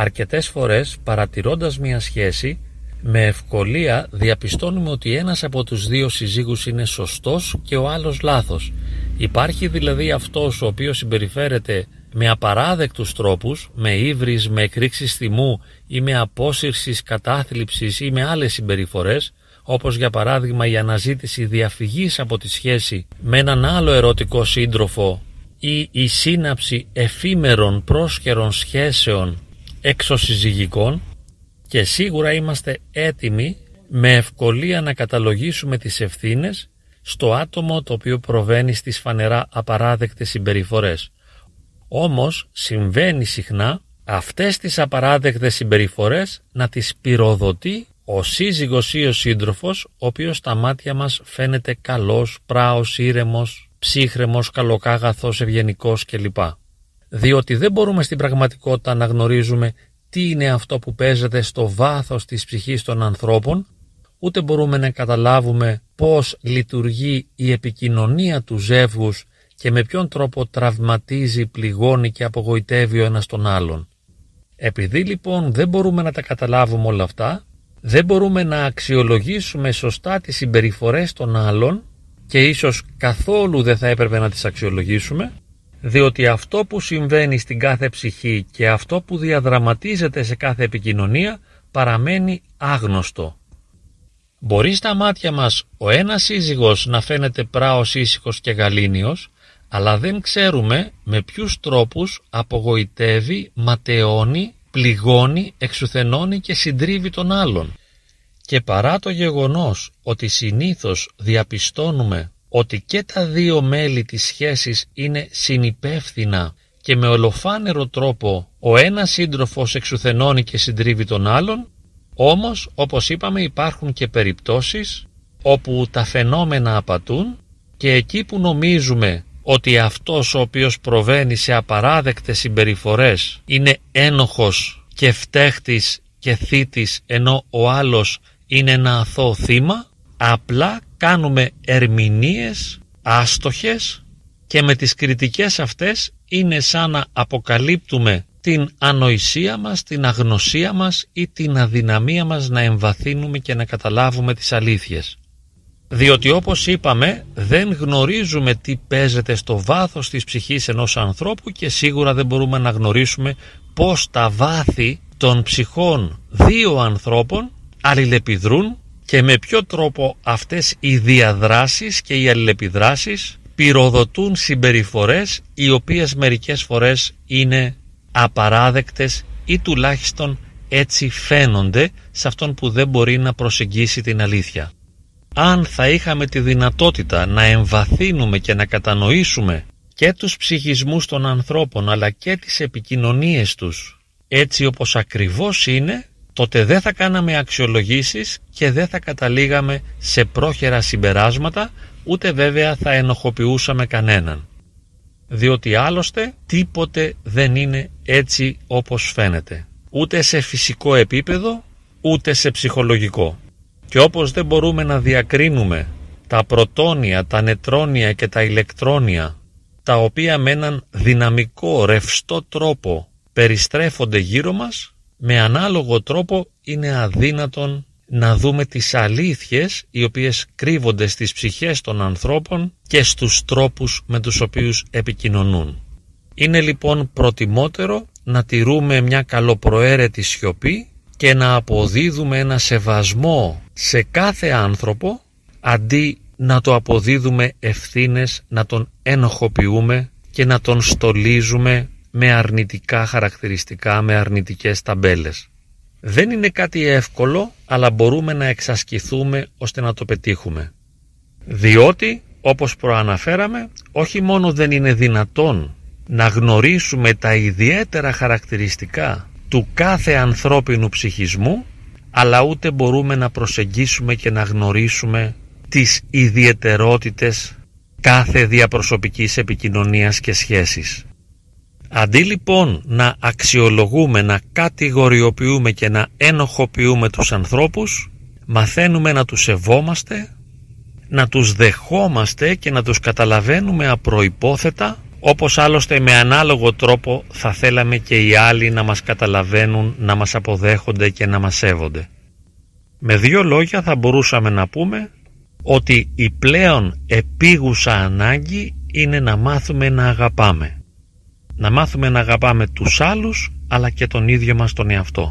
Αρκετές φορές παρατηρώντας μια σχέση με ευκολία διαπιστώνουμε ότι ένας από τους δύο συζύγους είναι σωστός και ο άλλος λάθος. Υπάρχει δηλαδή αυτός ο οποίος συμπεριφέρεται με απαράδεκτους τρόπους, με ύβρις, με εκρήξεις θυμού ή με απόσυρσης, κατάθλιψης ή με άλλες συμπεριφορές, όπως για παράδειγμα η αναζήτηση διαφυγής από τη σχέση με έναν άλλο ερωτικό σύντροφο ή η σύναψη εφήμερων πρόσκαιρων σχέσεων εξωσυζυγικών και σίγουρα είμαστε έτοιμοι με ευκολία να καταλογίσουμε τις ευθύνες στο άτομο το οποίο προβαίνει στις φανερά απαράδεκτες συμπεριφορές. Όμως συμβαίνει συχνά αυτές τις απαράδεκτες συμπεριφορές να τις πυροδοτεί ο σύζυγος ή ο σύντροφος ο οποίος στα μάτια μας φαίνεται καλός, πράος, ήρεμος, ψύχρεμος, καλοκάγαθος, ευγενικός κλπ. Διότι δεν μπορούμε στην πραγματικότητα να γνωρίζουμε τι είναι αυτό που παίζεται στο βάθος της ψυχής των ανθρώπων, ούτε μπορούμε να καταλάβουμε πώς λειτουργεί η επικοινωνία του ζεύγους και με ποιον τρόπο τραυματίζει, πληγώνει και απογοητεύει ο ένας τον άλλον. Επειδή λοιπόν δεν μπορούμε να τα καταλάβουμε όλα αυτά, δεν μπορούμε να αξιολογήσουμε σωστά τις συμπεριφορές των άλλων και ίσως καθόλου δεν θα έπρεπε να τις αξιολογήσουμε, διότι αυτό που συμβαίνει στην κάθε ψυχή και αυτό που διαδραματίζεται σε κάθε επικοινωνία παραμένει άγνωστο. Μπορεί στα μάτια μας ο ένας σύζυγος να φαίνεται πράος ήσυχος και γαλήνιος, αλλά δεν ξέρουμε με ποιους τρόπους απογοητεύει, ματαιώνει, πληγώνει, εξουθενώνει και συντρίβει τον άλλον. Και παρά το γεγονός ότι συνήθως διαπιστώνουμε ότι και τα δύο μέλη της σχέσης είναι συνυπεύθυνα και με ολοφάνερο τρόπο ο ένας σύντροφος εξουθενώνει και συντρίβει τον άλλον, όμως όπως είπαμε υπάρχουν και περιπτώσεις όπου τα φαινόμενα απατούν και εκεί που νομίζουμε ότι αυτός ο οποίος προβαίνει σε απαράδεκτες συμπεριφορές είναι ένοχος και φταίχτης και θήτης ενώ ο άλλος είναι ένα αθώο θύμα, απλά κάνουμε ερμηνείες άστοχες και με τις κριτικές αυτές είναι σαν να αποκαλύπτουμε την ανοησία μας, την αγνωσία μας ή την αδυναμία μας να εμβαθύνουμε και να καταλάβουμε τις αλήθειες. Διότι όπως είπαμε δεν γνωρίζουμε τι παίζεται στο βάθος της ψυχής ενός ανθρώπου και σίγουρα δεν μπορούμε να γνωρίσουμε πώς τα βάθη των ψυχών δύο ανθρώπων αλληλεπιδρούν και με ποιο τρόπο αυτές οι διαδράσεις και οι αλληλεπιδράσεις πυροδοτούν συμπεριφορές οι οποίες μερικές φορές είναι απαράδεκτες ή τουλάχιστον έτσι φαίνονται σε αυτόν που δεν μπορεί να προσεγγίσει την αλήθεια. Αν θα είχαμε τη δυνατότητα να εμβαθύνουμε και να κατανοήσουμε και τους ψυχισμούς των ανθρώπων αλλά και τις επικοινωνίες τους έτσι όπως ακριβώς είναι τότε δεν θα κάναμε αξιολογήσεις και δεν θα καταλήγαμε σε πρόχερα συμπεράσματα ούτε βέβαια θα ενοχοποιούσαμε κανέναν. Διότι άλλωστε τίποτε δεν είναι έτσι όπως φαίνεται. Ούτε σε φυσικό επίπεδο ούτε σε ψυχολογικό. Και όπως δεν μπορούμε να διακρίνουμε τα πρωτόνια, τα νετρόνια και τα ηλεκτρόνια τα οποία με έναν δυναμικό, ρευστό τρόπο περιστρέφονται γύρω μας με ανάλογο τρόπο είναι αδύνατον να δούμε τις αλήθειες οι οποίες κρύβονται στις ψυχές των ανθρώπων και στους τρόπους με τους οποίους επικοινωνούν. Είναι λοιπόν προτιμότερο να τηρούμε μια καλοπροαίρετη σιωπή και να αποδίδουμε ένα σεβασμό σε κάθε άνθρωπο αντί να το αποδίδουμε ευθύνες, να τον ενοχοποιούμε και να τον στολίζουμε με αρνητικά χαρακτηριστικά, με αρνητικές ταμπέλες. Δεν είναι κάτι εύκολο, αλλά μπορούμε να εξασκηθούμε ώστε να το πετύχουμε. Διότι, όπως προαναφέραμε, όχι μόνο δεν είναι δυνατόν να γνωρίσουμε τα ιδιαίτερα χαρακτηριστικά του κάθε ανθρώπινου ψυχισμού, αλλά ούτε μπορούμε να προσεγγίσουμε και να γνωρίσουμε τις ιδιαιτερότητες κάθε διαπροσωπικής επικοινωνίας και σχέσης. Αντί λοιπόν να αξιολογούμε, να κατηγοριοποιούμε και να ενοχοποιούμε τους ανθρώπους, μαθαίνουμε να τους σεβόμαστε, να τους δεχόμαστε και να τους καταλαβαίνουμε απροϋπόθετα όπως άλλωστε με ανάλογο τρόπο θα θέλαμε και οι άλλοι να μας καταλαβαίνουν, να μας αποδέχονται και να μας σέβονται. Με δύο λόγια θα μπορούσαμε να πούμε ότι η πλέον επίγουσα ανάγκη είναι να μάθουμε να αγαπάμε. Να μάθουμε να αγαπάμε τους άλλους αλλά και τον ίδιο μας τον εαυτό.